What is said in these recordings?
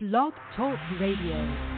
Blog Talk Radio.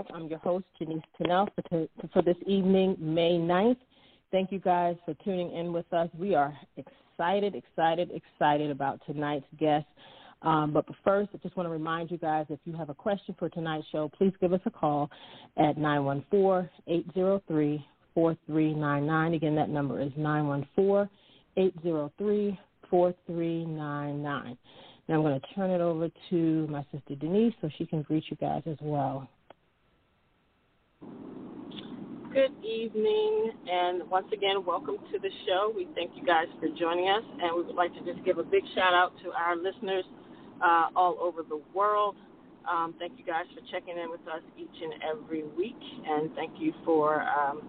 Talk. I'm your host, Janice Tunnell, for, to, for this evening, May 9th. Thank you guys for tuning in with us. We are excited, excited, excited about tonight's guest. Um, but first, I just want to remind you guys if you have a question for tonight's show, please give us a call at 914-803-4399. Again, that number is 914-803-4399. Now I'm going to turn it over to my sister Denise so she can greet you guys as well. Good evening, and once again, welcome to the show. We thank you guys for joining us, and we would like to just give a big shout out to our listeners uh, all over the world. Um, thank you guys for checking in with us each and every week, and thank you for um,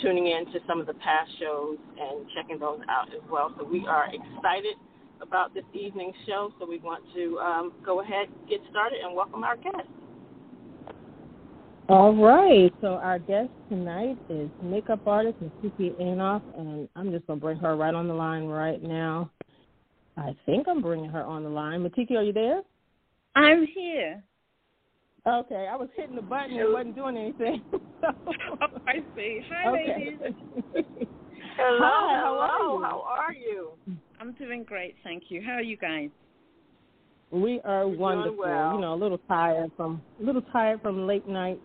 tuning in to some of the past shows and checking those out as well. So we are excited about this evening's show, so we want to um, go ahead, get started, and welcome our guest. All right. So our guest tonight is makeup artist Matiki Anoff, and I'm just going to bring her right on the line right now. I think I'm bringing her on the line. Matiki, are you there? I'm here. Okay, I was hitting the button and wasn't doing anything. oh, I see. Hi, Okay. ladies. Hello, Hi, how are hello, you? how are you? I'm doing great, thank you. How are you guys? We are doing wonderful. well. You know, a little tired from a little tired from late night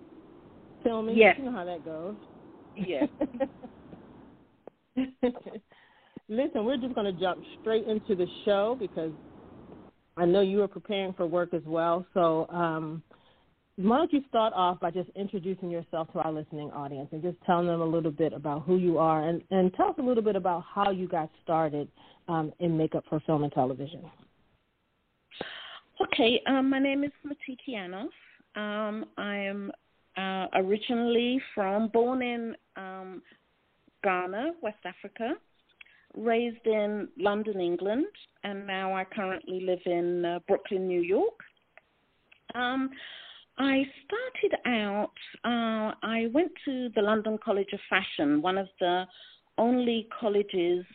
filming. Yes. You know how that goes. Yes. Listen, we're just going to jump straight into the show because I know you are preparing for work as well. So, um, why don't you start off by just introducing yourself to our listening audience and just telling them a little bit about who you are and, and tell us a little bit about how you got started um, in makeup for film and television. Okay, um, my name is Matiki Anoff. Um, I am uh, originally from, born in um, Ghana, West Africa, raised in London, England, and now I currently live in uh, Brooklyn, New York. Um, I started out, uh, I went to the London College of Fashion, one of the only colleges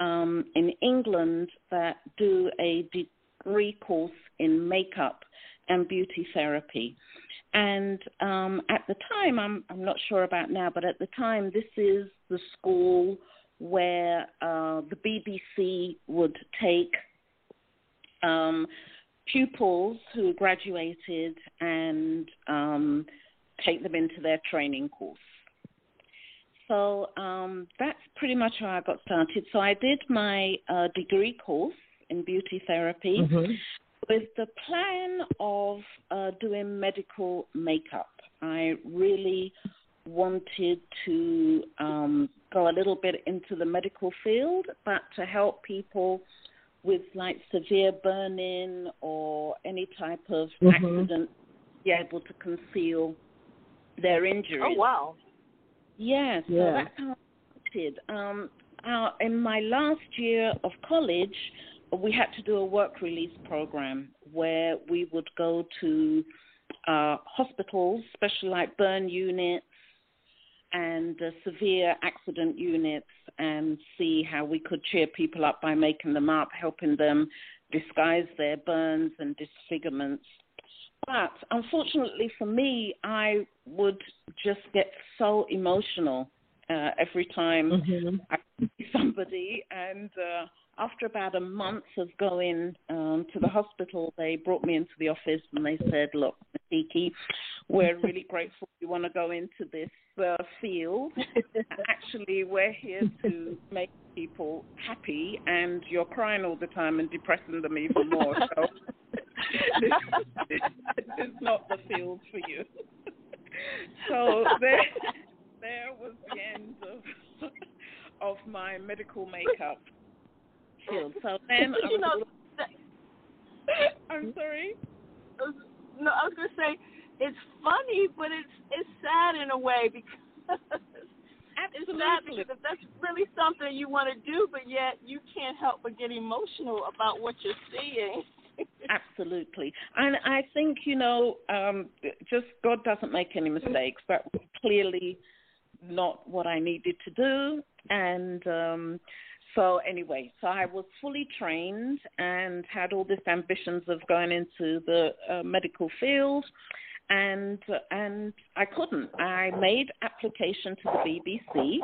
um, in England that do a degree course in makeup and beauty therapy. And um, at the time, I'm, I'm not sure about now, but at the time, this is the school where uh, the BBC would take um, pupils who graduated and um, take them into their training course. So um, that's pretty much how I got started. So I did my uh, degree course in beauty therapy with the plan of uh, doing medical makeup. I really wanted to um, go a little bit into the medical field, but to help people with like severe burning or any type of Mhm. accident, be able to conceal their injuries. Oh, wow. Yes, so Yeah. that's how I did. Um, uh, in my last year of college, we had to do a work release program where we would go to uh, hospitals, especially like burn units and uh, severe accident units, and see how we could cheer people up by making them up, helping them disguise their burns and disfigurements. But unfortunately for me, I would just get so emotional uh, every time mm-hmm. I see somebody. And uh, after about a month of going um, to the hospital, they brought me into the office and they said, "Look, Matiki, we're really grateful you want to go into this uh, field. Actually, we're here to make people happy, and you're crying all the time and depressing them even more. So this, is not the field for you." so there, there was the end of of my medical makeup So then you know, I'm sorry. No, I was gonna say it's funny, but it's it's sad in a way because Absolutely. it's sad because if that's really something you want to do, but yet you can't help but get emotional about what you're seeing. Absolutely. And I think, you know, um, just God doesn't make any mistakes. That was clearly not what I needed to do. And um, so, anyway, so I was fully trained and had all these ambitions of going into the uh, medical field. And and I couldn't. I made application to the BBC,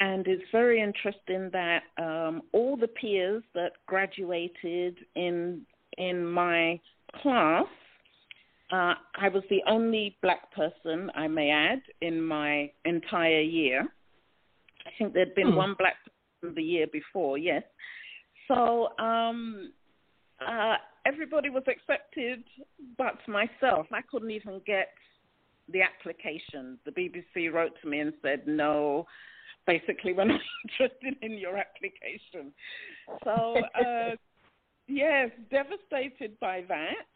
and it's very interesting that um, all the peers that graduated in in my class, uh, I was the only black person, I may add, in my entire year. I think there'd been Hmm. one black person the year before, yes. So um, uh, everybody was accepted, but myself, I couldn't even get the application. The BBC wrote to me and said, no, basically, we're not interested in your application. So, uh, yes, devastated by that.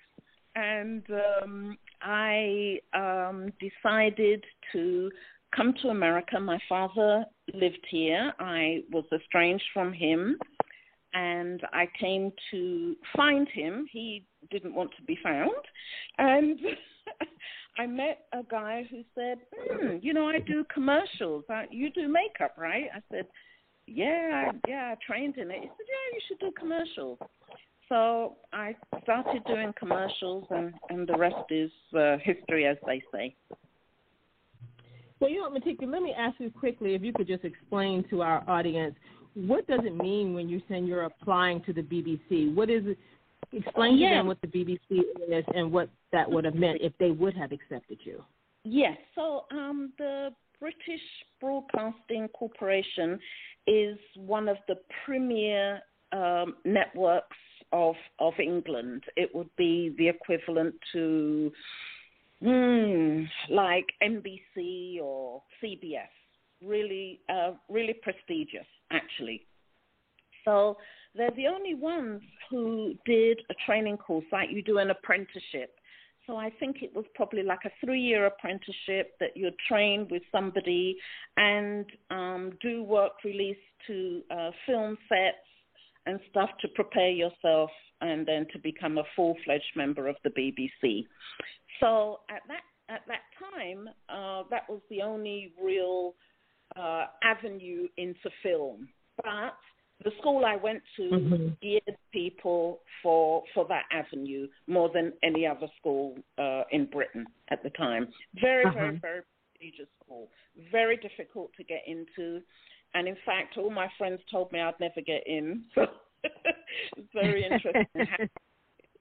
And um, I um, decided to come to America. My father lived here. I was estranged from him, and I came to find him. He didn't want to be found, and I met a guy who said, hmm, "You know, I do commercials. Uh, You do makeup, right?" I said, "Yeah, yeah, I trained in it." He said, "Yeah, you should do commercials." So I started doing commercials, and and the rest is uh, history, as they say. Well, you know, Matiki, let me ask you quickly if you could just explain to our audience what does it mean when you're saying you're applying to the BBC? What is it? Explain to them what the BBC is and what that would have meant if they would have accepted you. Yes. So um, the British Broadcasting Corporation is one of the premier um, networks of of England. It would be the equivalent to hmm, like NBC or CBS. Really, uh, really prestigious, actually. So they're the only ones who did a training course, like you do an apprenticeship. So I think it was probably like a three-year apprenticeship that you'd train with somebody and um, do work release to uh, film sets and stuff to prepare yourself and then to become a full-fledged member of the BBC. So at that at that time, uh, that was the only real uh, avenue into film. But the school I went to Mhm. geared people for for that avenue more than any other school uh, in Britain at the time. Very, very, Uh-huh. very prestigious school. Very difficult to get into, and in fact, all my friends told me I'd never get in. So it's very interesting. how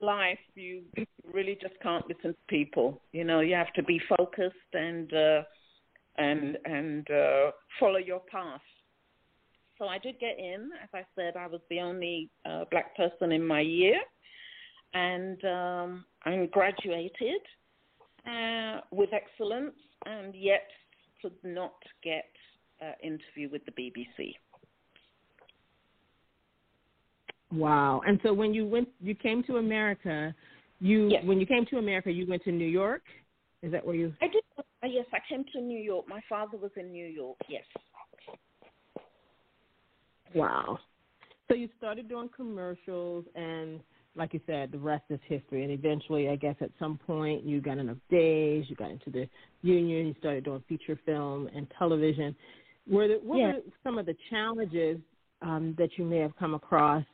Life, you really just can't listen to people. You know, you have to be focused and uh, and and uh, follow your path. So I did get in. As I said, I was the only uh, black person in my year, and um, I graduated uh, with excellence, and yet could not get interview with the BBC. Wow. And so when you went, you came to America. You Yes. when you came to America, you went to New York. Is that where you? I did. Uh, yes, I came to New York. My father was in New York. Yes. Wow. So you started doing commercials, and like you said, the rest is history. And eventually, I guess at some point, you got enough days. You got into the union. You started doing feature film and television. Were there, what were some of the challenges um, that you may have come across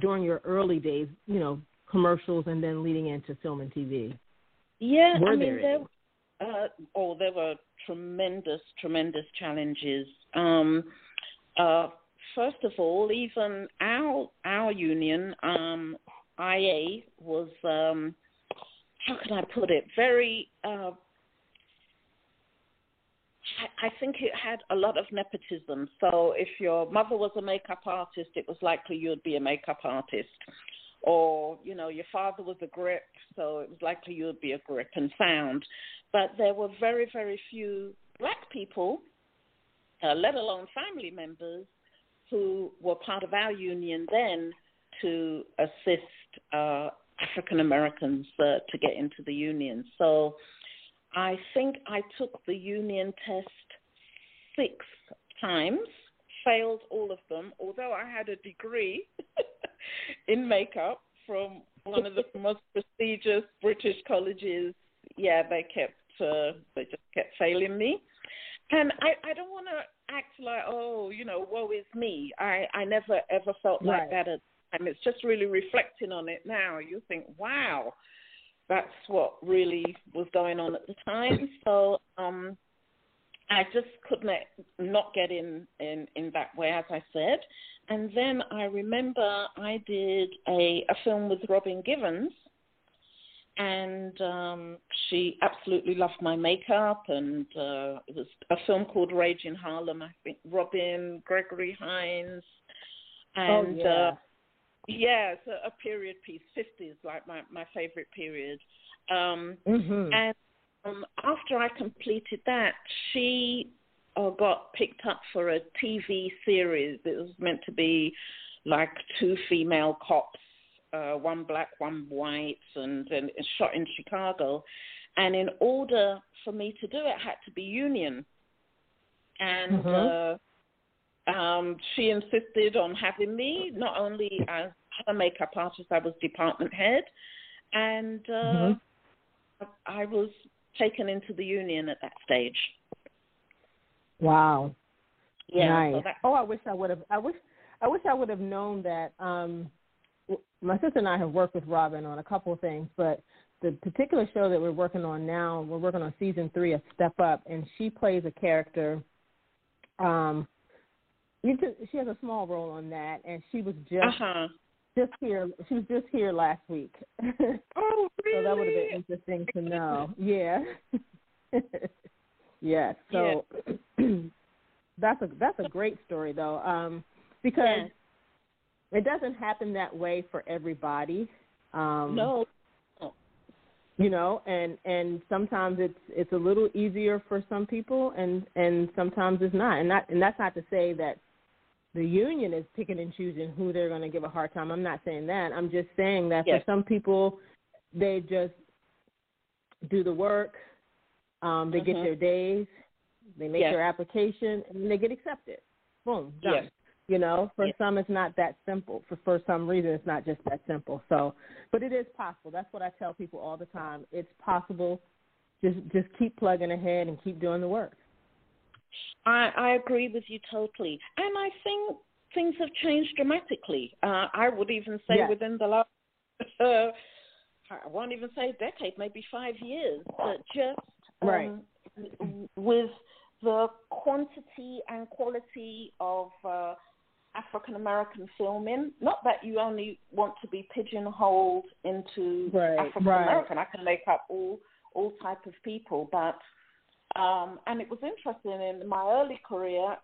during your early days? You know, commercials, and then leading into film and TV. Yeah, Were I mean there there uh, oh, there were tremendous, tremendous challenges. Um, uh, first of all, even our our union, um, IA, was um, how can I put it? Very. Uh, I think it had a lot of nepotism. So if your mother was a makeup artist, it was likely you'd be a makeup artist. Or, you know, your father was a grip, so it was likely you'd be a grip and sound. But there were very, very few black people, uh, let alone family members, who were part of our union then to assist uh, African Americans uh, to get into the union. So I think I took the union test six times, failed all of them, although I had a degree in makeup from one of the most prestigious British colleges. Yeah, they kept uh, they just kept failing me. And I, I don't want to act like, oh, you know, woe is me. I, I never ever felt right. like that at the time. It's just really reflecting on it now. You think, wow, that's what really was going on at the time. So um, I just couldn't not get in, in, in that way, as I said. And then I remember I did a, a film with Robin Givens, and um, she absolutely loved my makeup. And uh, it was a film called Rage in Harlem. I think Robin, Gregory Hines, Oh, and yeah. uh, it's a, a period piece. Fifties, like my my favorite period. Um, hmm and um, after I completed that, she uh, got picked up for a TV series. It was meant to be like two female cops, uh, one black, one white, and, and shot in Chicago. And in order for me to do it, it had to be union. And Mhm. uh, um, she insisted on having me not only as a makeup artist, I was department head, and uh, Mhm. I was taken into the union at that stage. Wow. Yeah, nice. so that, oh, I wish I would have. I wish. I wish I would have known that. Um, my sister and I have worked with Robin on a couple of things, but the particular show that we're working on now, we're working on season three of Step Up, and she plays a character. Um, you just, she has a small role on that, and she was just uh-huh. just here. She was just here last week. Oh, really? So that would have been interesting to know. Yeah. yes. So that's a that's a great story though, um, because Yeah. it doesn't happen that way for everybody. Um, No. You know, and and sometimes it's it's a little easier for some people, and and sometimes it's not. And not and that's not to say that the union is picking and choosing who they're going to give a hard time. I'm not saying that. I'm just saying that Yes. for some people, they just do the work. Um, they get Mhm. their days, they make Yes. their application, and they get accepted. Boom, done. Yes. You know, for some it's not that simple. For for some reason, it's not just that simple. So, but it is possible. That's what I tell people all the time. It's possible. Just just keep plugging ahead and keep doing the work. I, I agree with you totally. And I think things have changed dramatically. Uh, I would even say Yes. within the last, uh, I won't even say a decade, maybe five years, but just um, Right. w- with the quantity and quality of uh, African American filming. Not that you only want to be pigeonholed into Right, African American. I can make up all all type of people, but um, and it was interesting in my early career.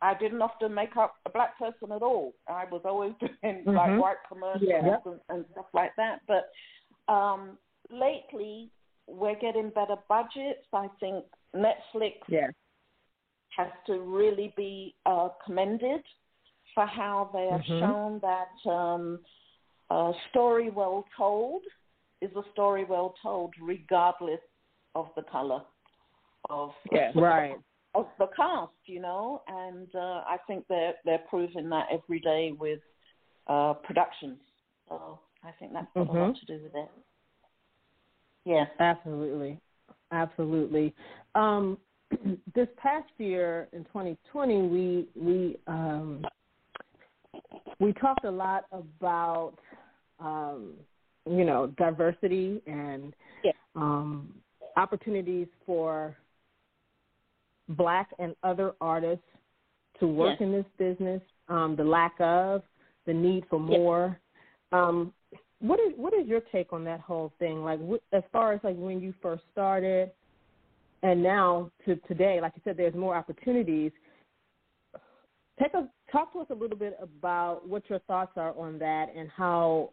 I didn't often make up a black person at all. I was always doing like Mhm. white commercials Yeah. and, and stuff like that. But um, lately, we're getting better budgets. I think Netflix Yeah. has to really be uh, commended for how they have Mhm. shown that um, a story well told is a story well told, regardless of the color of Right. of the cast, you know. And uh, I think they're they're proving that every day with uh, productions. So I think that's got a lot Mhm. to do with it. Yeah. Absolutely. Absolutely. Um, this past year in 2020, we we um, we talked a lot about um, you know diversity and Yeah. um, opportunities for black and other artists to work yes. in this business, um, the lack of, the need for more. Yes. Um, what is what is your take on that whole thing? Like, as far as like when you first started, and now to today, like you said, there's more opportunities. Take a talk to us a little bit about what your thoughts are on that and how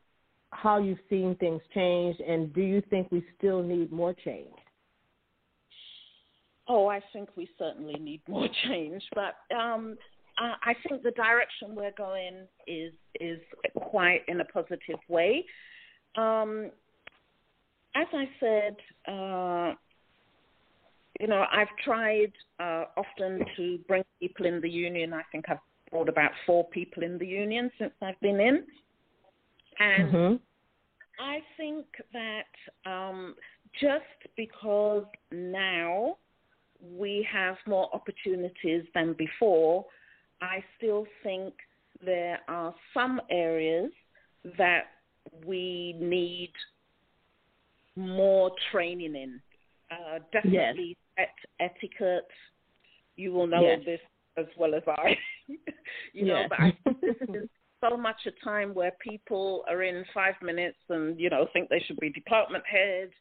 how you've seen things change, and do you think we still need more change? Oh, I think we certainly need more change, but um, I think the direction we're going is is quite in a positive way. Um, as I said, uh, you know, I've tried uh, often to bring people in the union. I think I've brought about four people in the union since I've been in, and mm-hmm. I think that um, just because now we have more opportunities than before, I still think there are some areas that we need more training in. Uh, definitely yes. et- etiquette. You will know yes. this as well as I. you know, but I think this is so much a time where people are in five minutes and you know think they should be department heads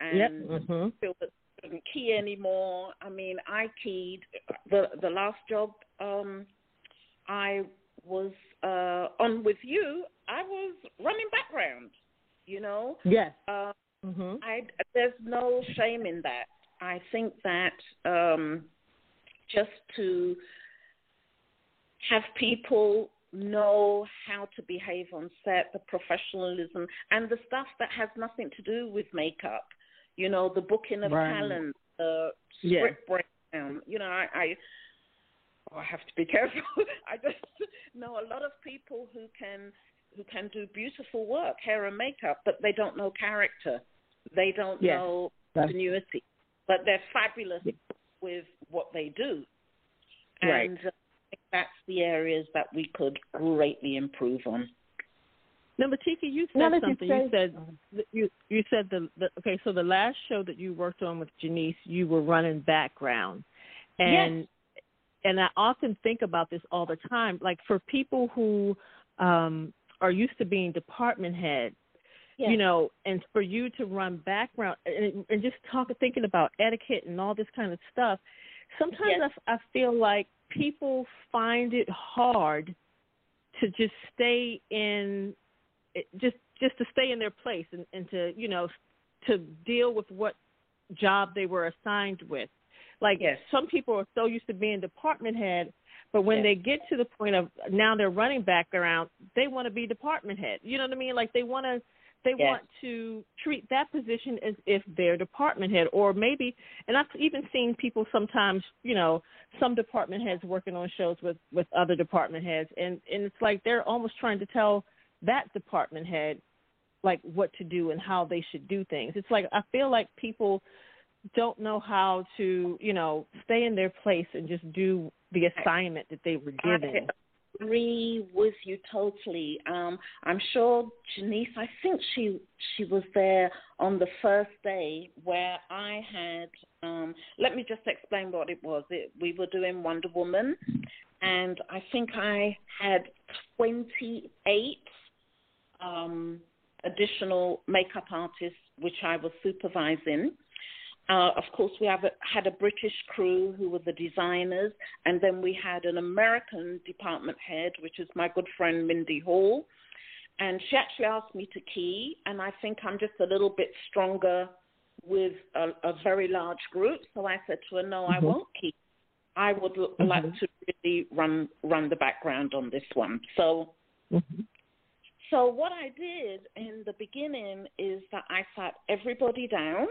and yep. mm-hmm. feel that they shouldn't key anymore. I mean, I keyed the the last job um, I was uh, on with you. I was running background. You know. Yes. Uh, mm-hmm. I there's no shame in that. I think that um, just to have people know how to behave on set, the professionalism, and the stuff that has nothing to do with makeup. You know, the booking of right. talent, the script yeah. breakdown. You know, I, I oh, I have to be careful. I just know a lot of people who can who can do beautiful work, hair and makeup, but they don't know character. They don't yes. know continuity, but they're fabulous with what they do. Right. And uh, that's the areas that we could greatly improve on. Now, Matiki, you said something. You, you said you you said the, the okay. So the last show that you worked on with Janice, you were running background, and yes. and I often think about this all the time. Like for people who um, are used to being department head, yes. you know, and for you to run background and, and just talk thinking about etiquette and all this kind of stuff. Sometimes yes. I, I feel like people find it hard to just stay in just just to stay in their place and, and to you know to deal with what job they were assigned with like yes. some people are so used to being department head but when yes. they get to the point of now they're running background they want to be department head you know what i mean like they want to they yes. want to treat that position as if they're department head or maybe and i've even seen people sometimes you know some department heads working on shows with with other department heads and and it's like they're almost trying to tell that department head like what to do and how they should do things it's like i feel like people don't know how to you know stay in their place and just do the assignment that they were given agree with you totally. Um, I'm sure Janice. I think she she was there on the first day where I had. Um, let me just explain what it was. It, we were doing Wonder Woman, and I think I had 28 um, additional makeup artists which I was supervising. Uh, of course, we have a, had a British crew who were the designers, and then we had an American department head, which is my good friend Mindy Hall. And she actually asked me to key, and I think I'm just a little bit stronger with a, a very large group. So I said to her, "No, mm-hmm. I won't key. I would mm-hmm. like to really run run the background on this one." So. Mm-hmm. So what I did in the beginning is that I sat everybody down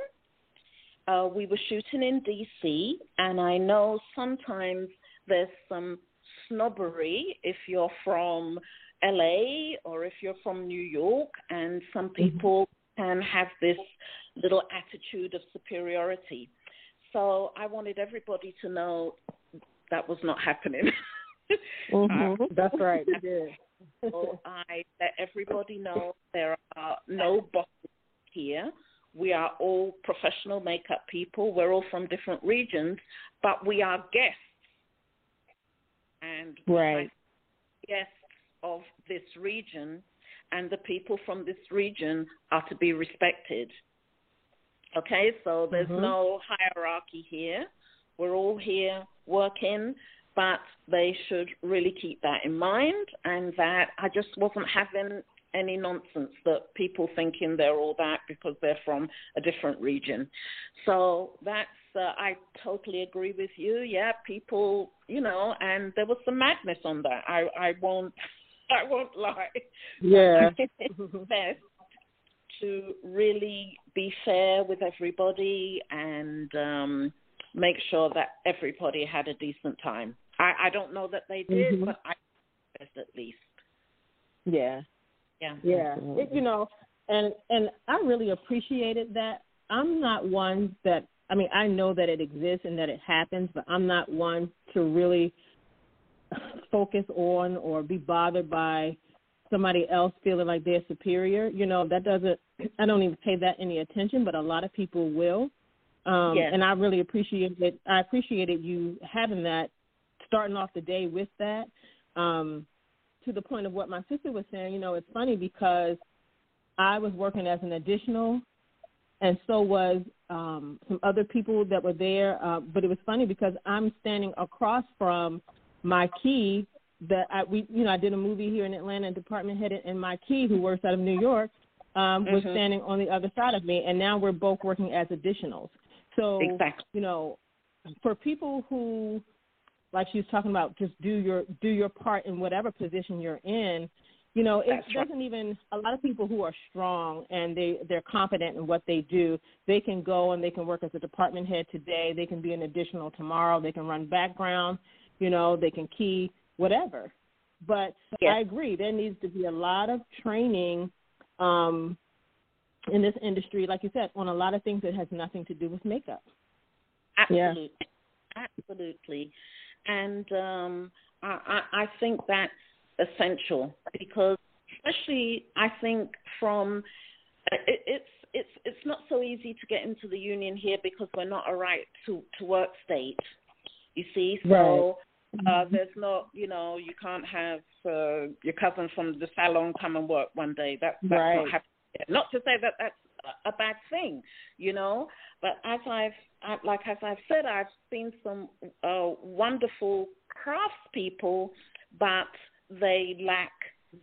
uh, we were shooting in DC, and I know sometimes there's some snobbery if you're from LA or if you're from New York, and some Mm-hmm. people mm-hmm. can have this little attitude of superiority. So I wanted everybody to know that was not happening. mm-hmm. uh, That's right. So I let everybody know there are no bosses here We are all professional makeup people. We're all from different regions, but we are guests. And right. guests of this region, and the people from this region are to be respected. Okay, so there's mm-hmm. no hierarchy here. We're all here working, but they should really keep that in mind and that I just wasn't having any nonsense that people thinking they're all that because they're from a different region. So that's uh, I totally agree with you. Yeah, people, you know, and there was some madness on that. I I won't I won't lie. Yeah. best to really be fair with everybody and um make sure that everybody had a decent time. I, I don't know that they did, mm-hmm. but I best at least. Yeah. Yeah. Yeah. It, you know, and and I really appreciated that. I'm not one that I mean, I know that it exists and that it happens, but I'm not one to really focus on or be bothered by somebody else feeling like they're superior. You know, that doesn't I don't even pay that any attention, but a lot of people will. Um yes. and I really appreciate it I appreciated you having that starting off the day with that. Um to the point of what my sister was saying, you know, it's funny because I was working as an additional and so was um some other people that were there. Uh, but it was funny because I'm standing across from my key that I we you know I did a movie here in Atlanta, and department head and my key who works out of New York um was mm-hmm. standing on the other side of me, and now we're both working as additionals. So exactly. you know, for people who like she was talking about, just do your do your part in whatever position you're in. You know, it That's doesn't right. even a lot of people who are strong and they they're confident in what they do. They can go and they can work as a department head today. They can be an additional tomorrow. They can run background. You know, they can key whatever. But yes. I agree, there needs to be a lot of training um, in this industry, like you said, on a lot of things that has nothing to do with makeup. Absolutely, yeah. absolutely, and um, I, I, think that's essential because, especially, I think from it, it's it's it's not so easy to get into the union here because we're not a right to to work state. You see, so. Right. Uh, there's not, you know, you can't have uh, your cousin from the salon come and work one day. That, that's right. not happening. Not to say that that's a bad thing, you know. But as I've, like as I've said, I've seen some uh, wonderful craftspeople, but they lack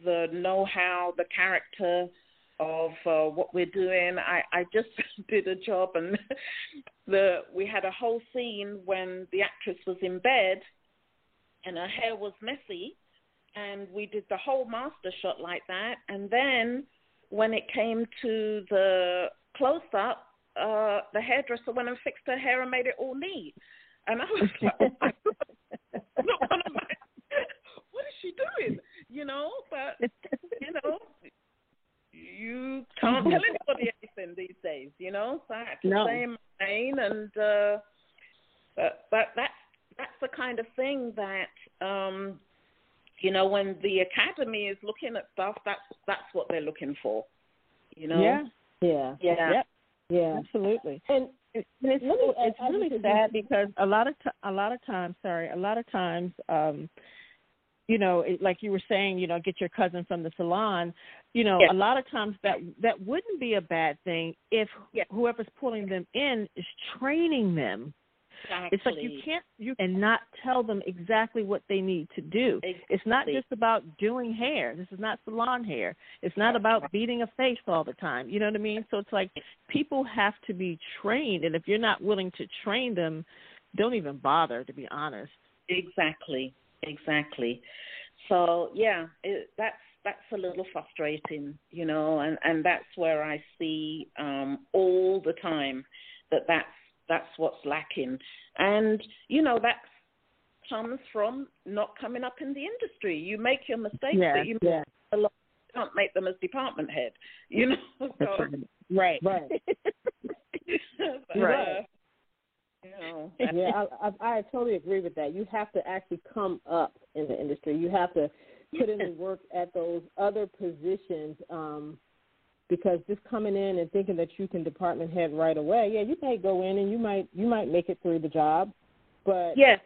the know-how, the character of uh, what we're doing. I, I just did a job, and the we had a whole scene when the actress was in bed, and her hair was messy, and we did the whole master shot like that, and then when it came to the close up, uh, the hairdresser went and fixed her hair and made it all neat. And I was like, oh my God, not one of my, what is she doing? You know, but, you know, you can't tell anybody anything these days, you know, so I had to no. stay in my lane and, uh, but, but that's, that's the kind of thing that, um, you know, when the academy is looking at stuff, that's that's what they're looking for. You know. Yeah. Yeah. Yeah. Yep. Yeah. Absolutely. And, and it's really, it's really sad because a lot of t- a lot of times, sorry, a lot of times, um, you know, it, like you were saying, you know, get your cousin from the salon. You know, yes. a lot of times that that wouldn't be a bad thing if yes. whoever's pulling them in is training them. Exactly. It's like you can't you and not tell them exactly what they need to do. Exactly. It's not just about doing hair. This is not salon hair. It's not about beating a face all the time. You know what I mean? So it's like people have to be trained and if you're not willing to train them, don't even bother to be honest. Exactly. Exactly. So yeah, it, that's that's a little frustrating, you know, and and that's where I see um all the time that that's that's what's lacking. And, you know, that comes from not coming up in the industry. You make your mistakes, yeah, but you yeah. can't make them as department head, you know? So, right. Right. but, right. Uh, you know, yeah, I, I, I totally agree with that. You have to actually come up in the industry. You have to put in the work at those other positions um, because just coming in and thinking that you can department head right away, yeah, you may go in and you might you might make it through the job, but yes,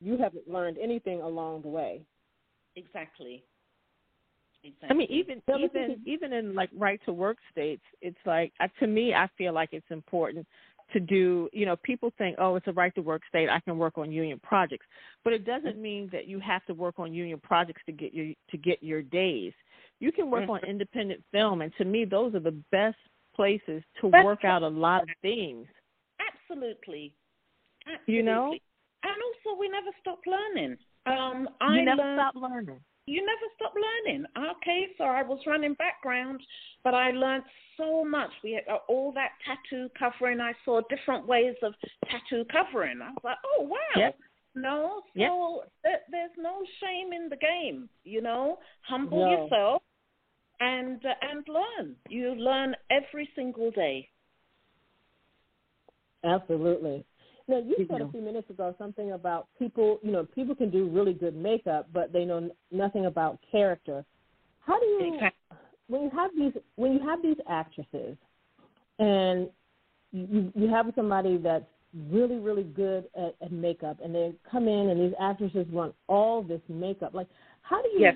you haven't learned anything along the way. Exactly. Exactly. I mean, even even even in like right to work states, it's like uh, to me, I feel like it's important to do. You know, people think, oh, it's a right to work state. I can work on union projects, but it doesn't mean that you have to work on union projects to get your to get your days. You can work mm-hmm. on independent film, and to me, those are the best places to That's work out a lot of things. Absolutely. Absolutely. You know, and also we never stop learning. Um, you never learned, stop learning you never stop learning. Okay, so I was running background, but I learned so much. We had uh, all that tattoo covering. I saw different ways of tattoo covering. I was like, oh wow. Yep. No, so yep. there's no shame in the game. You know, humble no. yourself and uh, and learn. You learn every single day. Absolutely. Now, you said a few minutes ago something about people, you know, people can do really good makeup, but they know nothing about character. How do you, when you have these, when you have these actresses, and you you have somebody that's really really good at, at makeup, and they come in and these actresses want all this makeup. Like, how do you yes.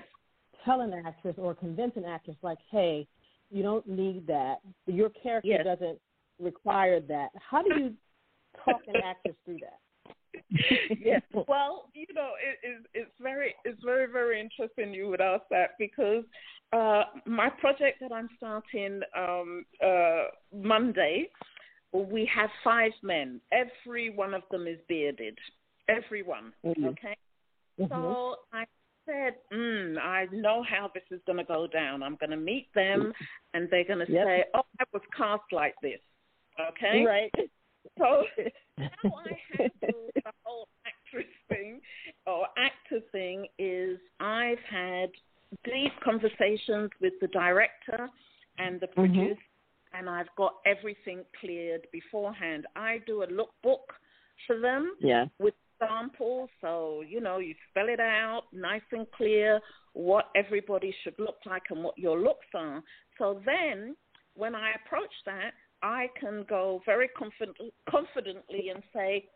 Tell an actress or convince an actress, like, hey, you don't need that. Your character yes. doesn't require that. How do you talk an actress through that. yes. Well, you know, it is it's very it's very very interesting you would ask that because uh, my project that I'm starting um, uh, Monday, we have five men. Every one of them is bearded. Everyone. Mm-hmm. Okay. Mm-hmm. So I said, mm, I know how this is going to go down. I'm going to meet them, and they're going to yep. say, "Oh, I was cast like this." Okay. Right. So how I handle the whole actress thing or actor thing is I've had deep conversations with the director and the mm-hmm. producer, mm-hmm. and I've got everything cleared beforehand. I do a lookbook for them yeah. with samples, so you know you spell it out nice and clear what everybody should look like and what your looks are. So then, when I approach that, I can go very confident, confidently and say,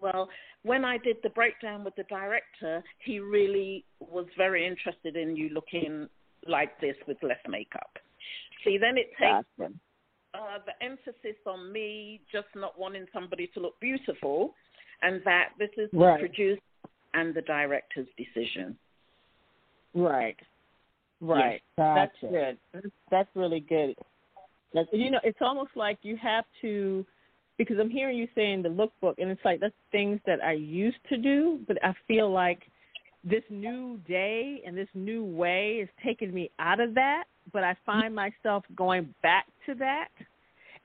well, when I did the breakdown with the director, he really was very interested in you looking like this with less makeup. See, then it takes uh, the emphasis on me just not wanting somebody to look beautiful, and that this is right. the producer and the director's decision. Right. Right. Yes. That's good. That's really good. That's, you know, it's almost like you have to, because I'm hearing you saying the lookbook, and it's like that's things that I used to do, but I feel like this new day and this new way is taking me out of that, but I find myself going back to that.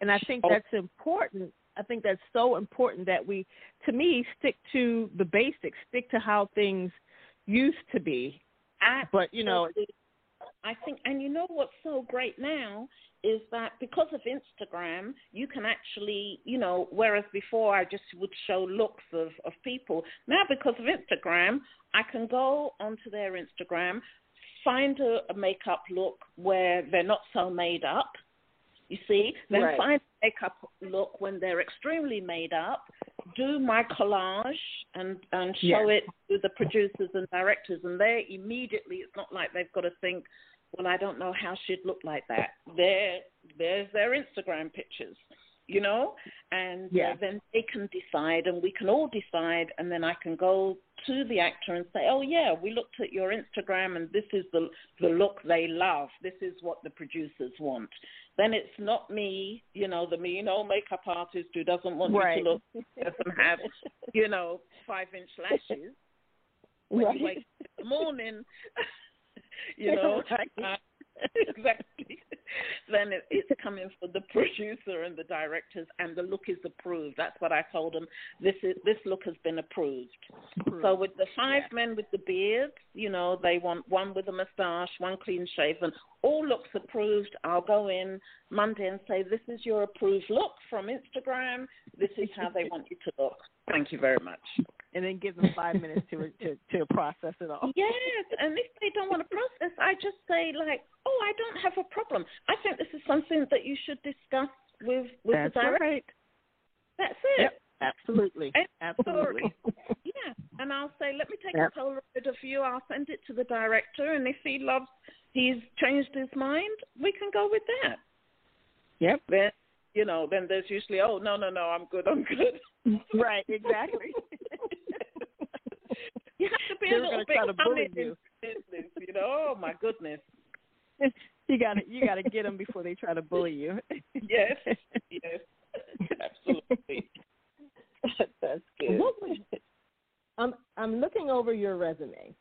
And I think oh. that's important. I think that's so important that we, to me, stick to the basics, stick to how things used to be. But, you know, I think, and you know what's so great now is that because of Instagram, you can actually, you know, whereas before I just would show looks of, of people, now because of Instagram, I can go onto their Instagram, find a, a makeup look where they're not so made up, you see, then right. find a makeup look when they're extremely made up, do my collage and, and show yeah. it to the producers and directors, and they immediately, it's not like they've got to think, well, I don't know how she'd look like that. There, there's their Instagram pictures, you know, and yeah. uh, then they can decide, and we can all decide, and then I can go to the actor and say, oh yeah, we looked at your Instagram, and this is the the look they love. This is what the producers want. Then it's not me, you know, the mean old makeup artist who doesn't want right. you to look, doesn't have, you know, five inch lashes when right. you wake up in the morning. you know, uh, exactly. then it, it's coming for the producer and the directors, and the look is approved. That's what I told them. This is this look has been approved. approved. So with the five yeah. men with the beards, you know, they want one with a moustache, one clean shaven, all looks approved. I'll go in Monday and say, this is your approved look from Instagram. This is how they want you to look. Thank you very much and then give them five minutes to, to to process it all. Yes, and if they don't want to process, I just say like, oh "Oh, I don't have a problem. I think this is something that you should discuss with with That's the director." right. That's it. Yep. Absolutely. And- Absolutely. Yeah, and I'll say, let me take Yep. a Polaroid of you. I'll send it to the director, and if he loves, he's changed his mind, we can go with that. Yep. Then, you know, then there's usually, oh no, no, no, I'm good, I'm good. right. Exactly. You have to be They a little gonna bit try to bully you. in business, you know. Oh my goodness. you got to you got to get them before they try to bully you. Yes, yes, absolutely. That's good. What would, I'm I'm looking over your resume,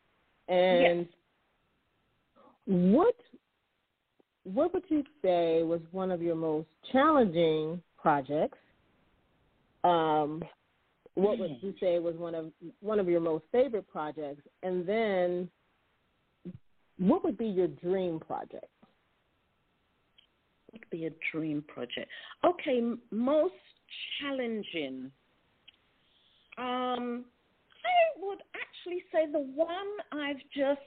and what what would you say was one of your most challenging projects? Um, what would you say was one of one of your most favorite projects? And then, what would be your dream project? What would be a dream project. Okay, most challenging. Um, I would actually say the one I've just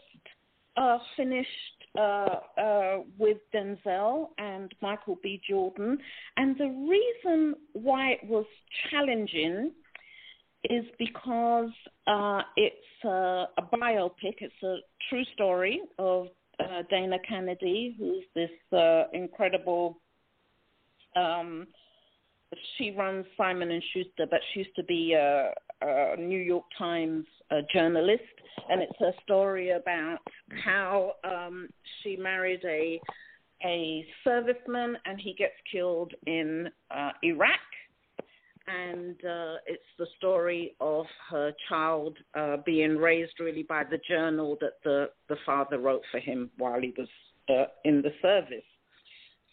uh, finished uh, uh, with Denzel and Michael B. Jordan, and the reason why it was challenging is because uh, it's a, a biopic. It's a true story of uh, Dana Canedy, who's this uh, incredible. Um, she runs Simon and Schuster, but she used to be a, New York Times uh journalist, and it's a story about how um, she married a a serviceman, and he gets killed in uh, Iraq and uh, it's the story of her child uh, being raised really by the journal that the, the father wrote for him while he was uh, in the service.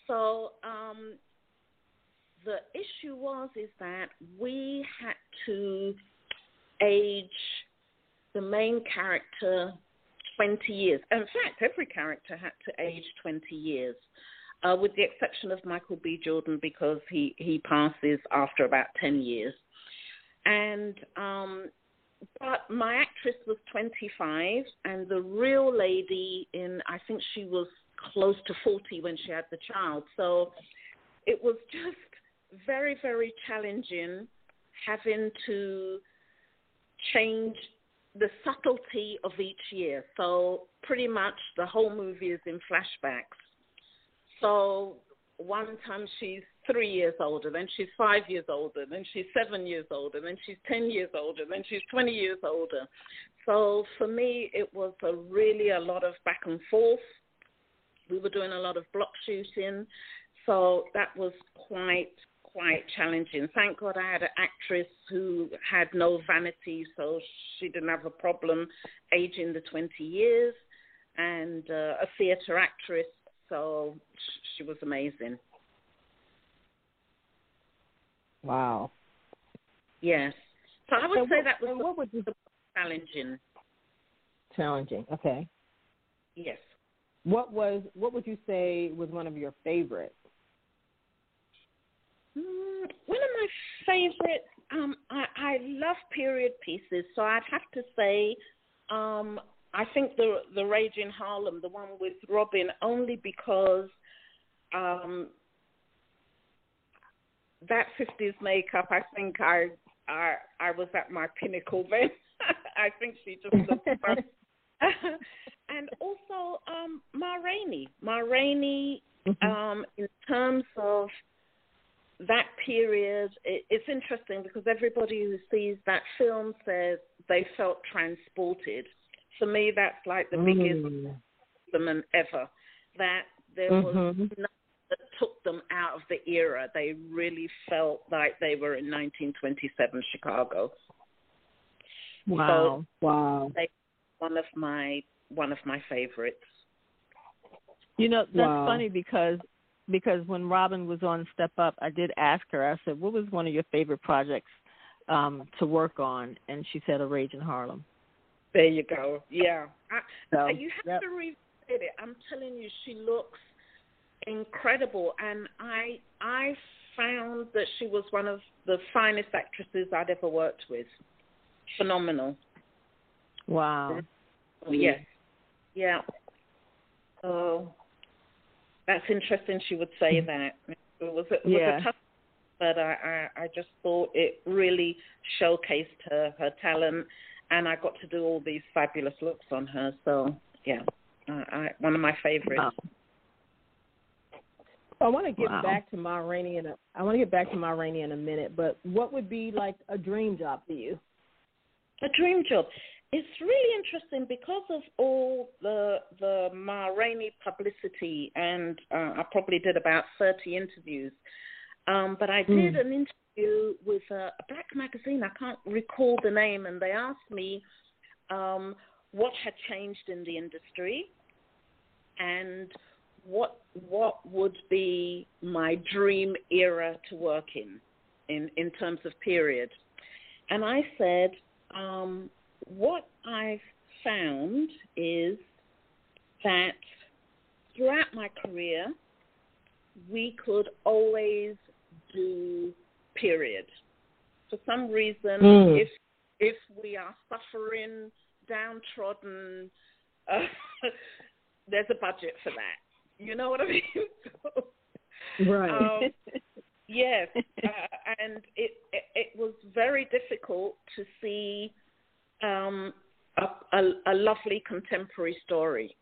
So um, the issue was is that we had to age the main character 20 years. In fact, every character had to age 20 years uh, with the exception of Michael B. Jordan because he, he passes after about 10 years. And um, but my actress was 25, and the real lady in I think she was close to 40 when she had the child. So it was just very very challenging having to change the subtlety of each year. So pretty much the whole movie is in flashbacks. So one time she's three years older, then she's five years older, then she's seven years older, then she's 10 years older, then she's 20 years older. So for me, it was a really a lot of back and forth. We were doing a lot of block shooting. So that was quite, quite challenging. Thank God I had an actress who had no vanity, so she didn't have a problem aging the 20 years, and uh, a theater actress so she was amazing. Wow. Yes. So I would And say what- that was what would you challenging. challenging? Okay. Yes. What was what would you say was one of your favorites? Mm, one of my favorites. Um, I, I love period pieces, so I'd have to say, um, I think the the Rage in Harlem, the one with Robin, only because um, that fifties makeup. I think I I I was at my pinnacle then. I think she just looked fun. and also um Ma Rainey. Ma Rainey um in terms of that period it, it's interesting because everybody who sees that film says they felt transported. For me that's like the biggest Mm. compliment ever. That there was Mhm. nothing that took them out of the era. They really felt like they were in 1927 Chicago. Wow. wow. One of my one of my favorites. You know, that's Wow. funny because because when Robin was on Step Up, I did ask her. I said, "What was one of your favorite projects um, to work on?" And she said, "A Rage in Harlem." There you go. Yeah, I, So, you have yep. to revisit it. I'm telling you, she looks incredible, and I I found that she was one of the finest actresses I'd ever worked with. Phenomenal. Wow. Oh, yes. Yeah. So that's interesting. She would say mm-hmm. that it was it was Yeah. a tough, but I, I I just thought it really showcased her her talent, and I got to do all these fabulous looks on her. So yeah, I, I, one of my favorites. Wow. I want to get Wow. back to Ma Rainey in a I want to get back to Ma Rainey in a minute, but what would be like a dream job for you? A dream job. It's really interesting because of all the the Ma Rainey publicity, and uh, I probably did about thirty interviews. Um, but I did Mm. an interview with a, a black magazine. I can't recall the name, and they asked me um, what had changed in the industry and what what would be my dream era to work in, in in terms of period. And I said, um, what I've found is that throughout my career, we could always do period. For some reason, Mm. if if we are suffering, downtrodden, uh, there's a budget for that. You know what I mean? So, Right. um, Yes, uh, and it, it it was very difficult to see um, a, a, a lovely contemporary story.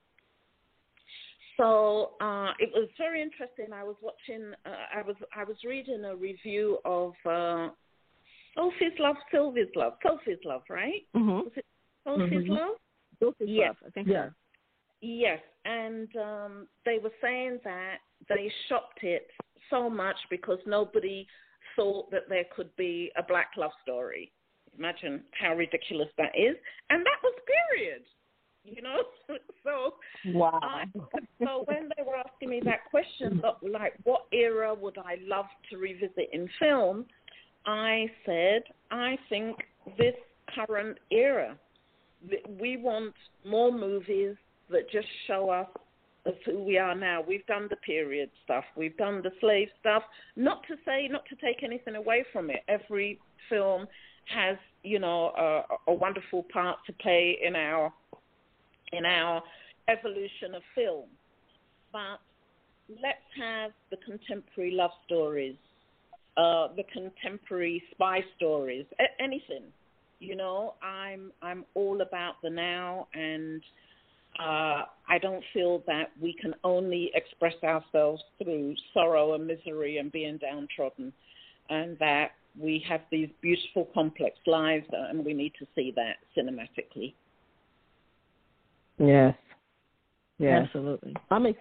So uh, it was very interesting. I was watching. Uh, I was I was reading a review of uh, Sophie's Love, Sylvia's Love, Sophie's Love, right? Mhm. It Sophie's Mhm. Love? Dulce's Yes. Love, I think Yeah. so. Yes, and um, they were saying that they shopped it so much because nobody thought that there could be a black love story. Imagine how ridiculous that is, and that was period. You know, so Wow. I, so when they were asking me that question, like what era would I love to revisit in film, I said I think this current era. We want more movies that just show us as who we are now. We've done the period stuff, we've done the slave stuff. Not to say, not to take anything away from it. Every film has, you know, a, a wonderful part to play in our in our evolution of film. But let's have the contemporary love stories, uh, the contemporary spy stories, anything. You know, I'm I'm all about the now, and uh, I don't feel that we can only express ourselves through sorrow and misery and being downtrodden, and that we have these beautiful, complex lives, uh, and we need to see that cinematically. Yes. Yes. Absolutely. I'm ex-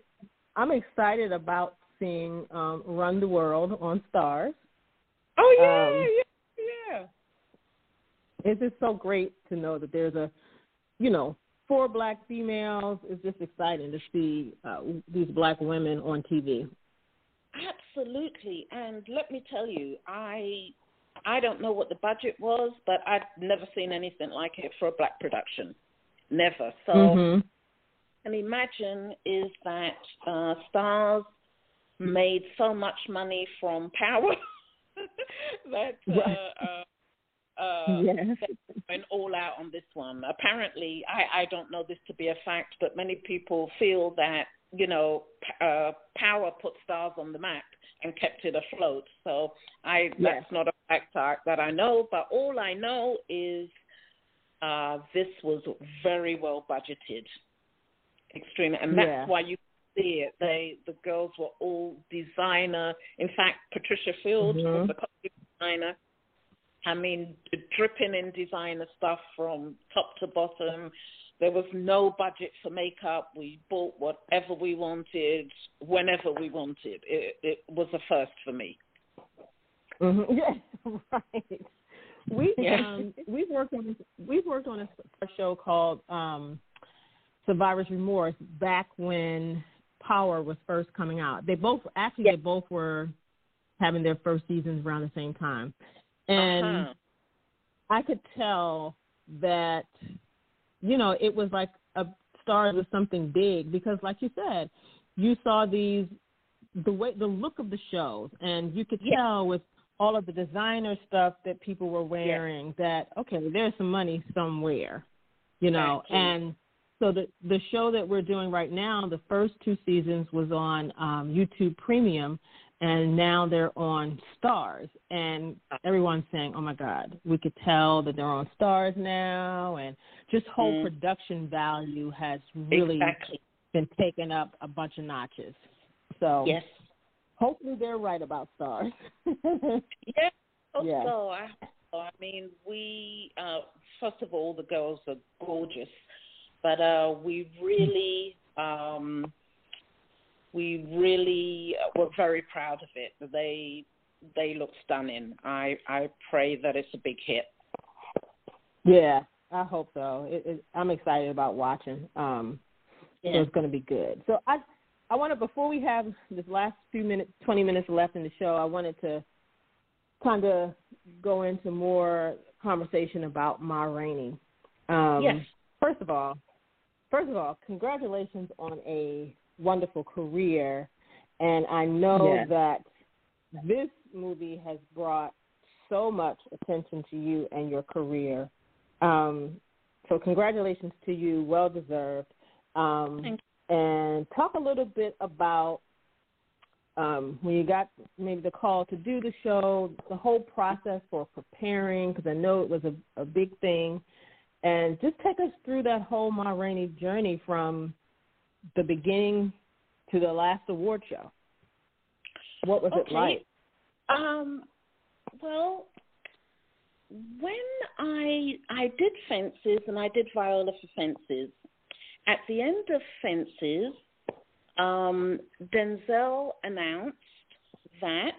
I'm excited about seeing um, Run the World on Starz. Oh yeah, yeah, yeah. It's just so great to know that there's a, you know, four black females. It's just exciting to see uh, these black women on TV. Absolutely. And let me tell you, I I don't know what the budget was, but I've never seen anything like it for a black production. Never. So Mhm. and imagine is that uh, Starz made so much money from Power that uh, uh, uh, Yes. went all out on this one. Apparently, I, I don't know this to be a fact, but many people feel that you know p- uh, Power put Starz on the map and kept it afloat. So I Yes. that's not a fact that I know, but all I know is uh, this was very well budgeted, extremely, and that's Yeah. why you see it. They the girls were all designer. In fact, Patricia Field Mhm. was the costume designer. I mean, dripping in designer stuff from top to bottom. There was no budget for makeup. We bought whatever we wanted, whenever we wanted. It, it was a first for me. Mm-hmm. Yeah, right. We Yeah. um we've worked on we've worked on a, a show called um Survivor's Remorse back when Power was first coming out. They both actually they both were having their first seasons around the same time, and Uh-huh. I could tell that you know it was like a Starz was something big because, like you said, you saw these the way the look of the shows, and you could tell with all of the designer stuff that people were wearing that okay, there's some money somewhere, you know, Exactly. and So the the show that we're doing right now, the first two seasons was on um, YouTube Premium, and now they're on Starz And everyone's saying, "Oh my God, we could tell that they're on Starz now," and just whole Mm. production value has really exactly. been taken up a bunch of notches. So Yes. hopefully they're right about Starz Yeah. Also, Yeah. I, I mean, we uh, first of all, the girls are gorgeous, but uh, we really, um, we really were very proud of it. They they look stunning. I I pray that it's a big hit. yeah, I hope so. It, it, I'm excited about watching. Um, so it's going to be good. So I I wanted before we have this last few minutes, 20 minutes left in the show, I wanted to kind of go into more conversation about Ma Rainey. Um, Yes. First of all, first of all, congratulations on a wonderful career, and I know Yes. that this movie has brought so much attention to you and your career. Um, so congratulations to you, well deserved. Um, Thank and talk a little bit about um, when you got maybe the call to do the show, the whole process for preparing, because I know it was a, a big thing, and just take us through that whole Ma Rainey journey from the beginning to the last award show. What was it like? Um, well, when I I did fences and I did Viola for fences, at the end of fences, um, Denzel announced that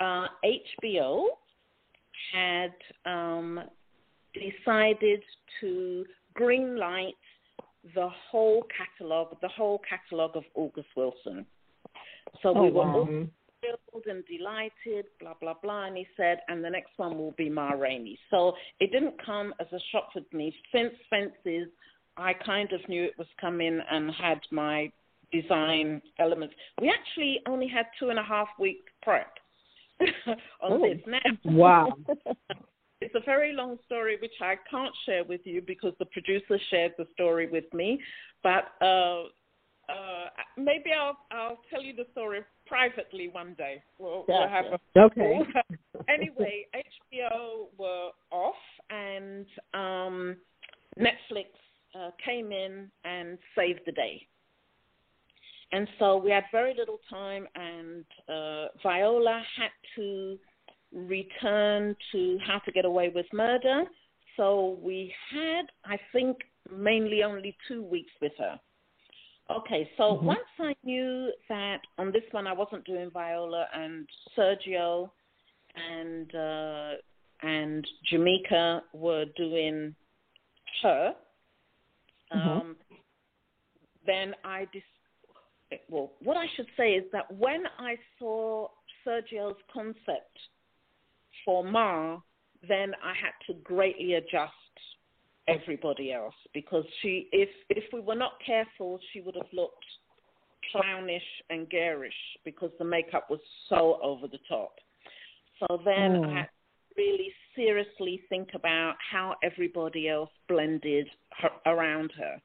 uh, HBO had um, decided to greenlight the whole catalog, the whole catalog of August Wilson. So we oh, were all thrilled and delighted, blah, blah, blah. And he said, and the next one will be Ma Rainey. So it didn't come as a shock for me. Since Fences, I kind of knew it was coming and had my design elements. We actually only had two and a half weeks prep on Oh. this. Now, Wow. it's a very long story which I can't share with you because the producer shared the story with me. But uh, uh, maybe I'll I'll tell you the story privately one day. We'll, we'll have a okay. anyway, HBO were off, and um, Netflix uh, came in and saved the day. And so we had very little time, and uh, Viola had to return to How to Get Away with Murder. So we had, I think, mainly only two weeks with her. Okay, so Mhm. once I knew that on this one I wasn't doing Viola and Sergio and uh, and Jamika were doing her, um, then I dis- well, what I should say is that when I saw Sergio's concept for Ma, then I had to greatly adjust everybody else because she, if if we were not careful, she would have looked clownish and garish because the makeup was so over the top. So then Mm. I had to really seriously think about how everybody else blended her, around her.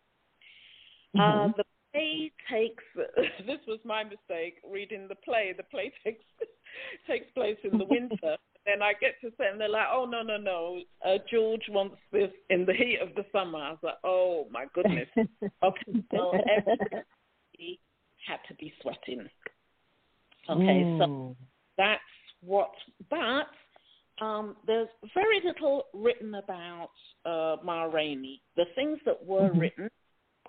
Uh, Mhm. the play takes. this was my mistake. Reading the play, the play takes takes place in the winter. Then I get to sit and they're like, "Oh no, no, no! Uh, George wants this in the heat of the summer." I was like, "Oh my goodness!" Okay, so everybody had to be sweating. Okay, so Mm. that's what. But um, there's very little written about uh, Ma Rainey. The things that were Mhm. written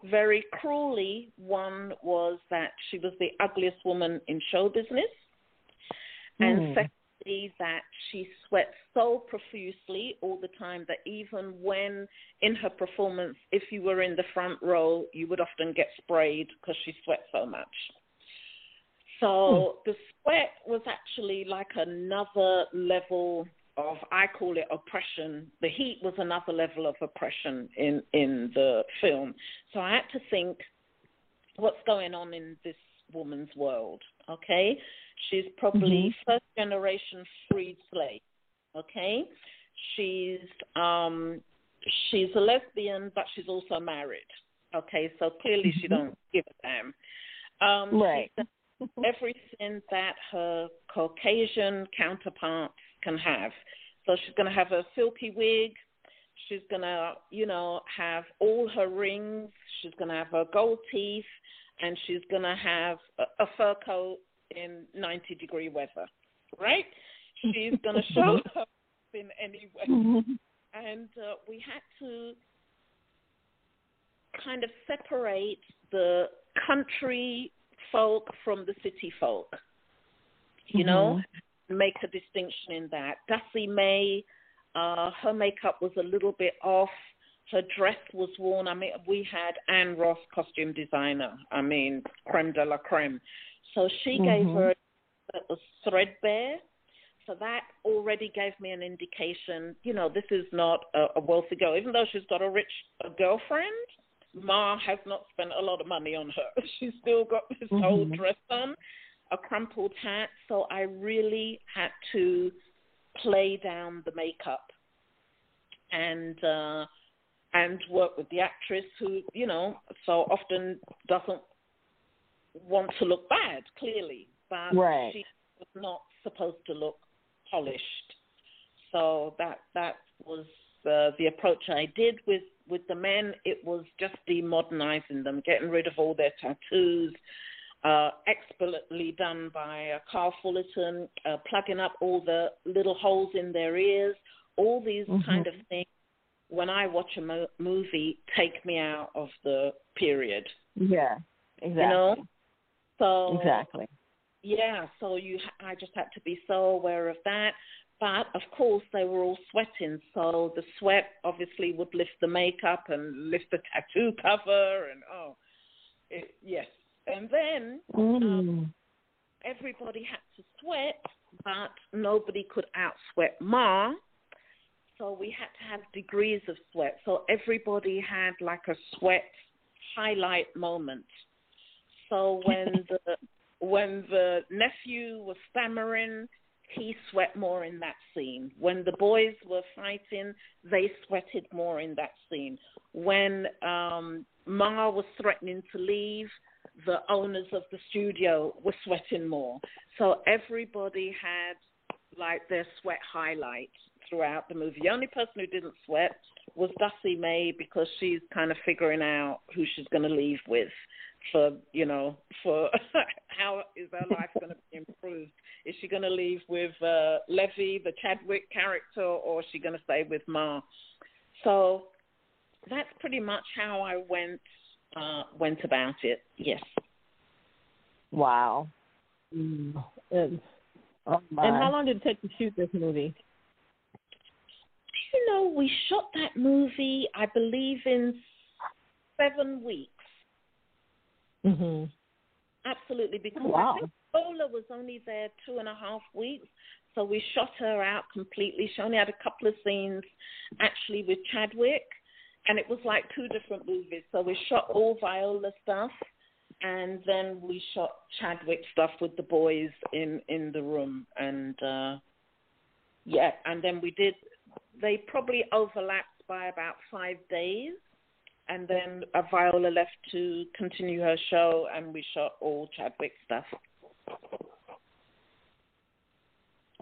very cruelly, one was that she was the ugliest woman in show business, and Mm. Secondly that she sweat so profusely all the time that even when in her performance, if you were in the front row, you would often get sprayed because she sweat so much. So hmm. the sweat was actually like another level of I call it oppression. The heat was another level of oppression in in the film. So I had to think what's going on in this woman's world. Okay, she's probably first generation freed slave. Okay, she's um she's a lesbian, but she's also married. Okay, so clearly she don't give a damn. Um, Right. everything that her Caucasian counterparts can have. So she's going to have a silky wig. She's going to, you know, have all her rings. She's going to have her gold teeth, and she's going to have a, a fur coat in 90 degree weather, right? She's going to show up in any way. And uh, we had to kind of separate the country folk from the city folk. You know, make a distinction in that. Dussie Mae, uh, her makeup was a little bit off. Her dress was worn. I mean, we had Ann Roth, costume designer. I mean, creme de la creme. So she gave Mhm. her that was threadbare. So that already gave me an indication. You know, this is not a, a wealthy girl, even though she's got a rich a girlfriend. Ma has not spent a lot of money on her. She's still got this whole Mhm. dress on, a crumpled hat. So I really had to play down the makeup and uh and work with the actress who, you know, so often doesn't want to look bad, clearly. But Right. she was not supposed to look polished. So that that was uh, the approach I did with with the men. It was just demodernizing them, getting rid of all their tattoos. Uh, expertly done by uh, Carl Fullerton, uh, plugging up all the little holes in their ears. All these Mhm. kind of things. When I watch a mo- movie, take me out of the period. Yeah. Exactly. You know. So Exactly. yeah, so you, I just had to be so aware of that. But of course, they were all sweating, so the sweat obviously would lift the makeup and lift the tattoo cover, and oh, it, yes. And then Mm. everybody had to sweat, but nobody could outsweat Ma. So we had to have degrees of sweat. So everybody had like a sweat highlight moment. So when the when the nephew was stammering, he sweat more in that scene. When the boys were fighting, they sweated more in that scene. When um, Ma was threatening to leave, the owners of the studio were sweating more. So everybody had like their sweat highlights throughout the movie. The only person who didn't sweat was Dussie Mae because she's kind of figuring out who she's going to leave with for, you know, for how is her life going to be improved. Is she going to leave with uh, Levee, the Chadwick character, or is she going to stay with Ma? So that's pretty much how I went uh, went about it. Yes. Wow. Mm. And, Oh and how long did it take to shoot this movie? You know, we shot that movie, I believe, in seven weeks. Mhm. Absolutely, because Wow. I think was only there two and a half weeks, so we shot her out completely. She only had a couple of scenes actually with Chadwick, and it was like two different movies. So we shot all Viola stuff, and then we shot Chadwick stuff with the boys in in the room, and uh yeah, and then we did. They probably overlapped by about five days and then uh, Viola left to continue her show, and we shot all Chadwick stuff.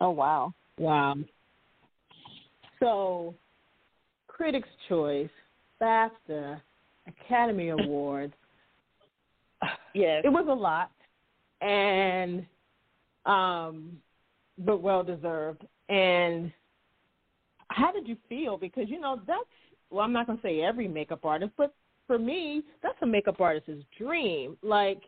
Oh wow. Wow. So, Critics' Choice, BAFTA, Academy Awards. Yes, It was a lot, and um, but well deserved. And how did you feel? Because you know that's well, I'm not gonna say every makeup artist, but for me, that's a makeup artist's dream. Like,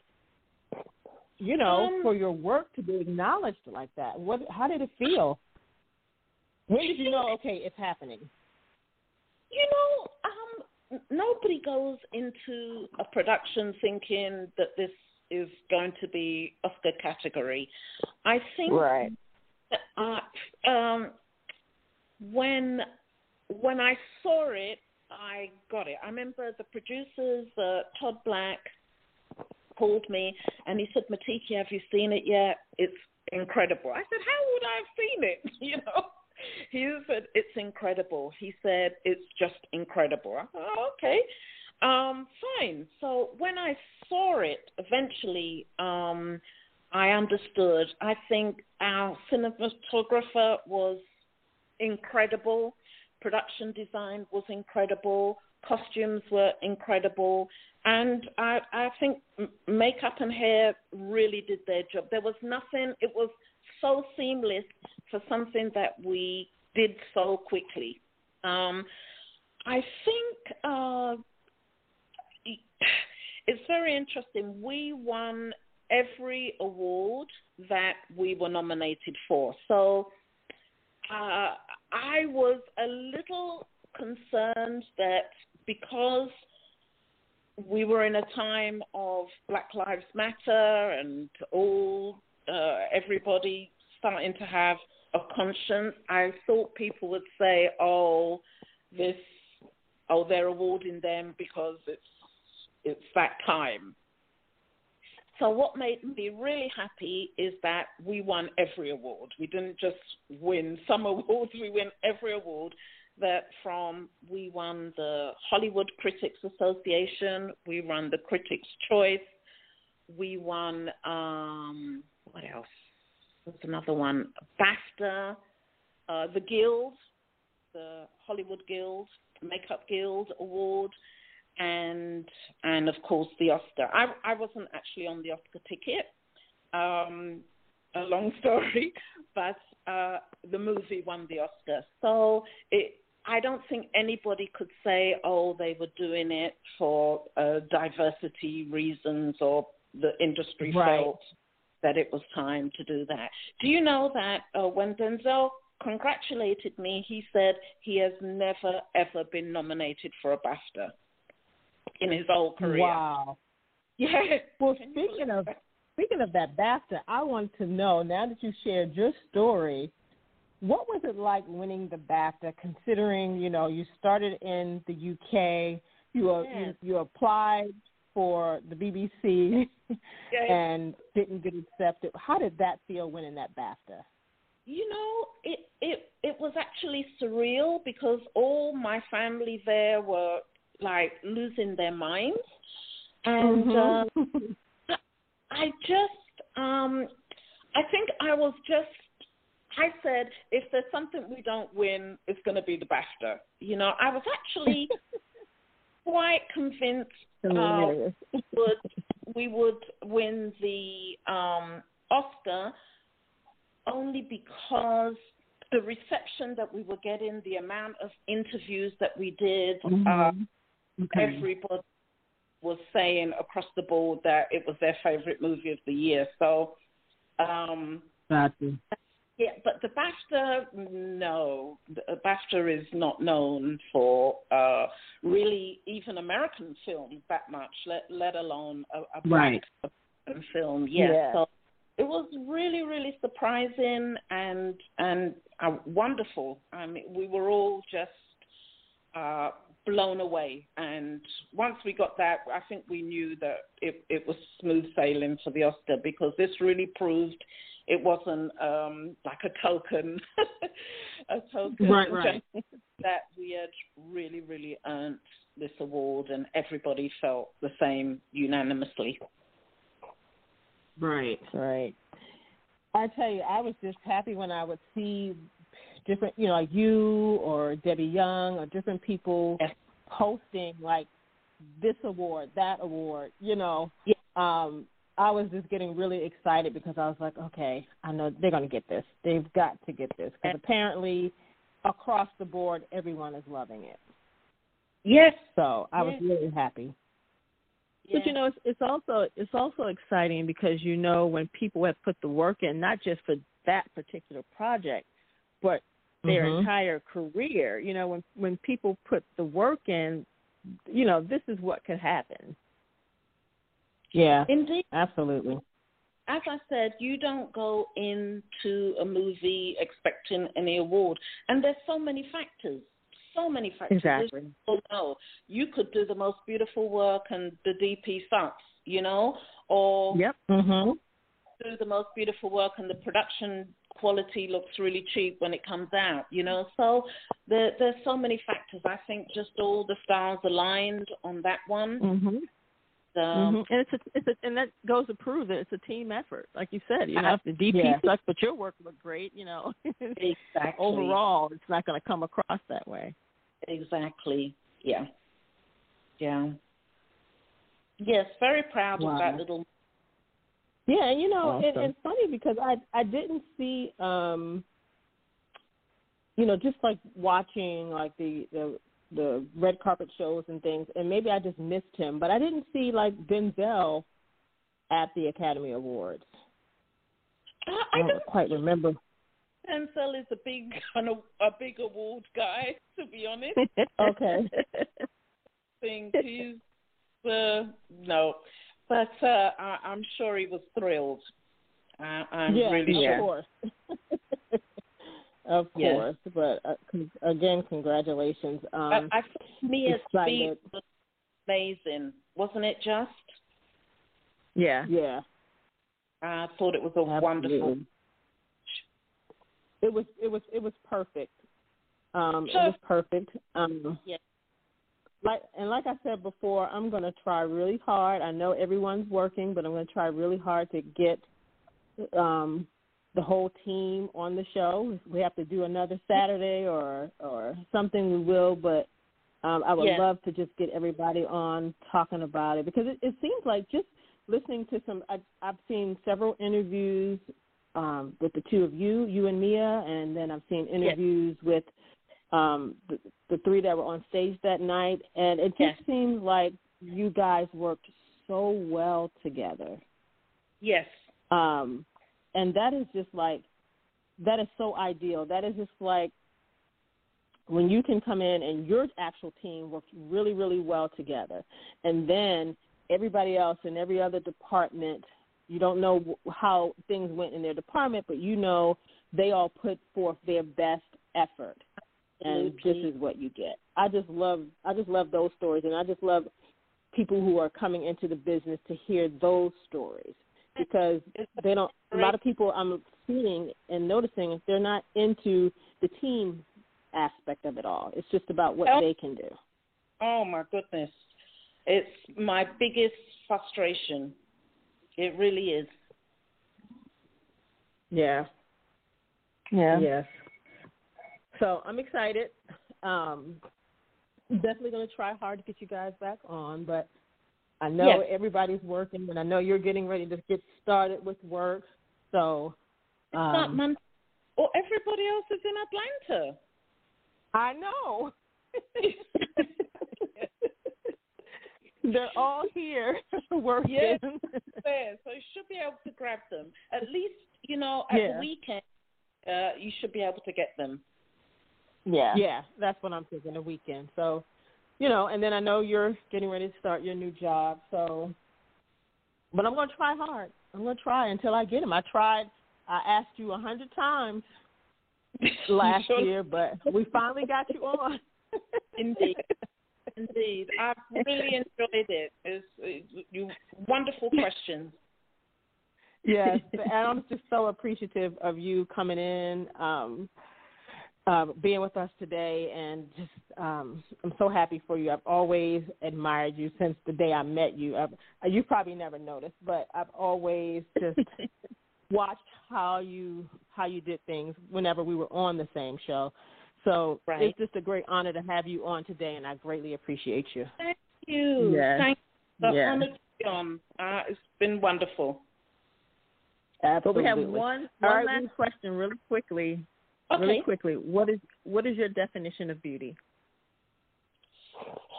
you know, Um, for your work to be acknowledged like that. What? How did it feel? When did you know? Okay, it's happening. you know, um, nobody goes into a production thinking that this is going to be Oscar category. I think Right. uh, um, when when I saw it, I got it. I remember the producers, uh, Todd Black, called me and he said, "Matiki, have you seen it yet? It's incredible." I said, "How would I have seen it?" You know. He said, "It's incredible." He said, "It's just incredible." I thought, oh, okay. Um, fine. So when I saw it, eventually, um, I understood. I think our cinematographer was incredible. Production design was incredible. Costumes were incredible. And I, I think makeup and hair really did their job. There was nothing, it was so seamless for something that we did so quickly. Um, I think uh, it's very interesting. We won every award that we were nominated for. So uh, I was a little concerned that because we were in a time of Black Lives Matter and all uh, everybody starting to have a conscience, I thought people would say, "Oh, this, oh, they're awarding them because it's it's that time." So what made me really happy is that we won every award. We didn't just win some awards; we win every award. That from we won the Hollywood Critics Association, we won the Critics' Choice, we won um, what else? There's another one, BAFTA, uh, the Guild, the Hollywood Guild, Makeup Guild Award and and of course the Oscar. I I wasn't actually on the Oscar ticket. Um, a long story, but uh, the movie won the Oscar. So it, I don't think anybody could say, oh, they were doing it for uh, diversity reasons or the industry right. felt that it was time to do that. Do you know that uh, when Denzel congratulated me, he said he has never ever been nominated for a BAFTA in his whole career. Wow. Yeah. Well, speaking of speaking of that BAFTA, I want to know now that you shared your story, what was it like winning the BAFTA? Considering you know you started in the UK, you uh, yes. you, you applied for the BBC yes. and didn't get accepted. How did that feel winning that BAFTA? You know, it it it was actually surreal because all my family there were like losing their minds, and mm-hmm. uh, I just um, I think I was just I said if there's something we don't win, it's going to be the BAFTA. You know, I was actually quite convinced uh, we would we would win the um, Oscar only because the reception that we were getting, the amount of interviews that we did, mm-hmm. uh, okay. everybody was saying across the board that it was their favorite movie of the year. So, um, gotcha. yeah, but the BAFTA, no, the BAFTA is not known for uh, really even American films that much, let let alone a, a black right. film. Yes. Yeah. So it was really, really surprising and and uh, wonderful. I mean, we were all just uh, blown away. And once we got that, I think we knew that it, it was smooth sailing for the Oscar because this really proved it wasn't um, like a token, a token right, right. that we had really, really earned this award, and everybody felt the same unanimously. Right, right. I tell you, I was just happy when I would see different, you know, like you or Debbie Young or different people yes. posting like this award, that award, you know. Yes. Um, I was just getting really excited because I was like, okay, I know they're going to get this. They've got to get this because apparently across the board, everyone is loving it. Yes. So I was really happy. Yeah. But you know, it's, it's also it's also exciting because you know when people have put the work in, not just for that particular project, but their mm-hmm. entire career. You know, when when people put the work in, you know, this is what could happen. Yeah, indeed, absolutely. As I said, you don't go into a movie expecting any award, and there's so many factors. So many factors. Exactly. Oh no, you could do the most beautiful work and the DP sucks, you know, or yep. Mm-hmm. do the most beautiful work and the production quality looks really cheap when it comes out, you know. So there, there's so many factors. I think just all the stars aligned on that one. Mhm. Um, Mhm. And it's a, it's a, and that goes to prove that it's a team effort. Like you said, you know, if the DP Yeah. sucks, but your work looked great, you know. Exactly. Overall, it's not going to come across that way. Exactly. Yeah. Yeah. Yes, very proud Wow. of that little. Yeah, and you know, it, it's funny because I I didn't see um you know, just like watching like the the the red carpet shows and things and maybe I just missed him, but I didn't see like Denzel at the Academy Awards. I, I I don't don't quite remember. Denzel is a big kind of a big award guy, to be honest. Okay. think he's uh, no, but uh, I, I'm sure he was thrilled. I, I'm yeah, really of sure. course. of Yes. course, but uh, con- again, congratulations. Um, I, I thought Mia's excited. speech was amazing, wasn't it? Just yeah. yeah, I thought it was a wonderful. It was it was it was perfect. Um, Sure. It was perfect. Um, Yeah. Like and like I said before, I'm going to try really hard. I know everyone's working, but I'm going to try really hard to get um, the whole team on the show. If we have to do another Saturday or or something, we will. But um, I would love to just get everybody on talking about it because it, it seems like just listening to some. I've, I've seen several interviews um, with the two of you, you and Mia, and then I've seen interviews with um, the, the three that were on stage that night, and it just Yes. seems like you guys worked so well together. Yes. Um, and that is just like that is so ideal. That is just like when you can come in and your actual team works really, really well together, and then everybody else in every other department, you don't know how things went in their department, but you know they all put forth their best effort, and mm-hmm. this is what you get. I just love, I just love those stories, and I just love people who are coming into the business to hear those stories because they don't. A lot of people I'm seeing and noticing they're not into the team aspect of it all. It's just about what Oh. they can do. Oh my goodness, it's my biggest frustration. It really is. Yeah. Yeah. Yes. So I'm excited. Um, definitely going to try hard to get you guys back on, but I know Yes. everybody's working, and I know you're getting ready to get started with work. So It's not um, Mon- or everybody else is in Atlanta. I know. They're all here working. Yes. There, so you should be able to grab them. At least, you know, at Yeah. the weekend, uh, you should be able to get them. Yeah. Yeah, that's what I'm thinking. The weekend. So, you know, and then I know you're getting ready to start your new job. So, but I'm going to try hard. I'm going to try until I get him. I tried. I asked you a hundred times last year, but we finally got you on. Indeed. Indeed, I've really enjoyed it. It's, it's you wonderful questions. yes, and I'm just so appreciative of you coming in, um, uh, being with us today, and just um, I'm so happy for you. I've always admired you since the day I met you. I've, you probably never noticed, but I've always just watched how you how you did things whenever we were on the same show. So Right. it's just a great honor to have you on today, and I greatly appreciate you. Thank you. Yes. Thank you. The Yes. honor to be on. Uh, it's been wonderful. But Absolutely. we have one one right, last we- question, really quickly. Okay. Really quickly. What is what is your definition of beauty?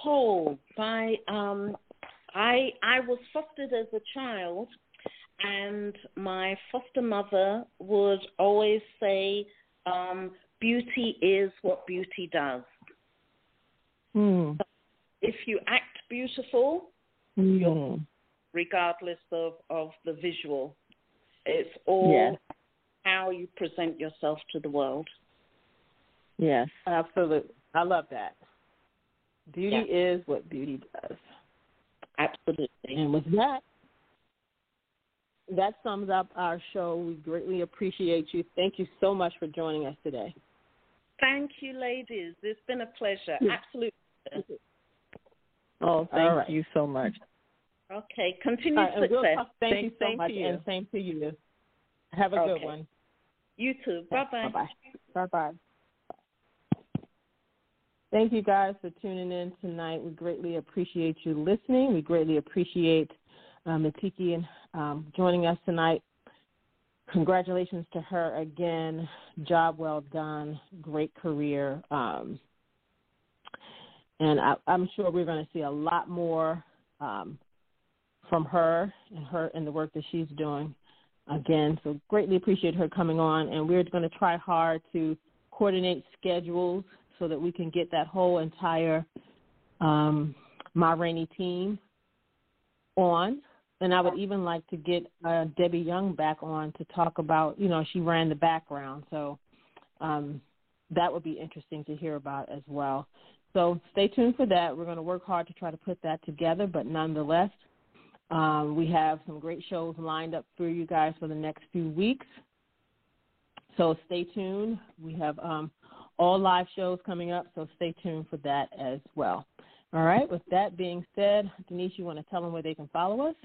Oh, by um, I I was fostered as a child, and my foster mother would always say, um, "Beauty is what beauty does. Hmm. If you act beautiful, Hmm. regardless of of the visual, it's all Yes. How you present yourself to the world." Yes. Absolutely. I love that. Beauty Yeah. is what beauty does. Absolutely. And with that, that sums up our show. We greatly appreciate you. Thank you so much for joining us today. Thank you, ladies. It's been a pleasure. Absolutely. Oh, thank right. you so much. Okay, continue right, success. We'll talk, thank Thanks, you so much, you. and same to you. Have a okay. good one. You too. Bye bye. Bye bye. Bye bye. Thank you guys for tuning in tonight. We greatly appreciate you listening. We greatly appreciate um, Matiki and um, joining us tonight. Congratulations to her again. Job well done. Great career. Um, and I, am sure we're going to see a lot more um, from her and her and the work that she's doing again. So greatly appreciate her coming on, and we're going to try hard to coordinate schedules so that we can get that whole entire um, Ma Rainey team on. And I would even like to get uh, Debbie Young back on to talk about, you know, she ran the background. So um, that would be interesting to hear about as well. So stay tuned for that. We're going to work hard to try to put that together, but nonetheless, um, we have some great shows lined up for you guys for the next few weeks. So stay tuned. We have um, all live shows coming up, so stay tuned for that as well. All right, with that being said, Denise, you want to tell them where they can follow us?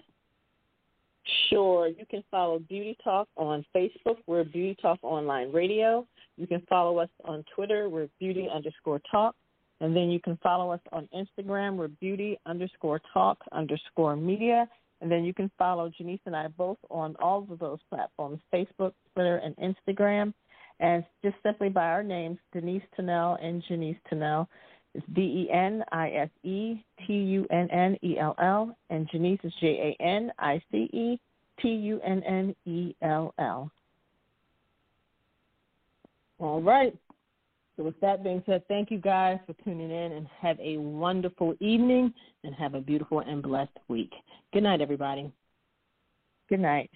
Sure. You can follow Beauty Talk on Facebook. We're Beauty Talk Online Radio. You can follow us on Twitter. We're Beauty underscore Talk. And then you can follow us on Instagram. We're Beauty underscore Talk underscore Media. And then you can follow Janice and I both on all of those platforms Facebook, Twitter, and Instagram. And just simply by our names, Denise Tunnell and Janice Tunnell. It's D E N I S E T U N N E L L. And Janice is J A N I C E T U N N E L L. All right. So, with that being said, thank you guys for tuning in and have a wonderful evening and have a beautiful and blessed week. Good night, everybody. Good night.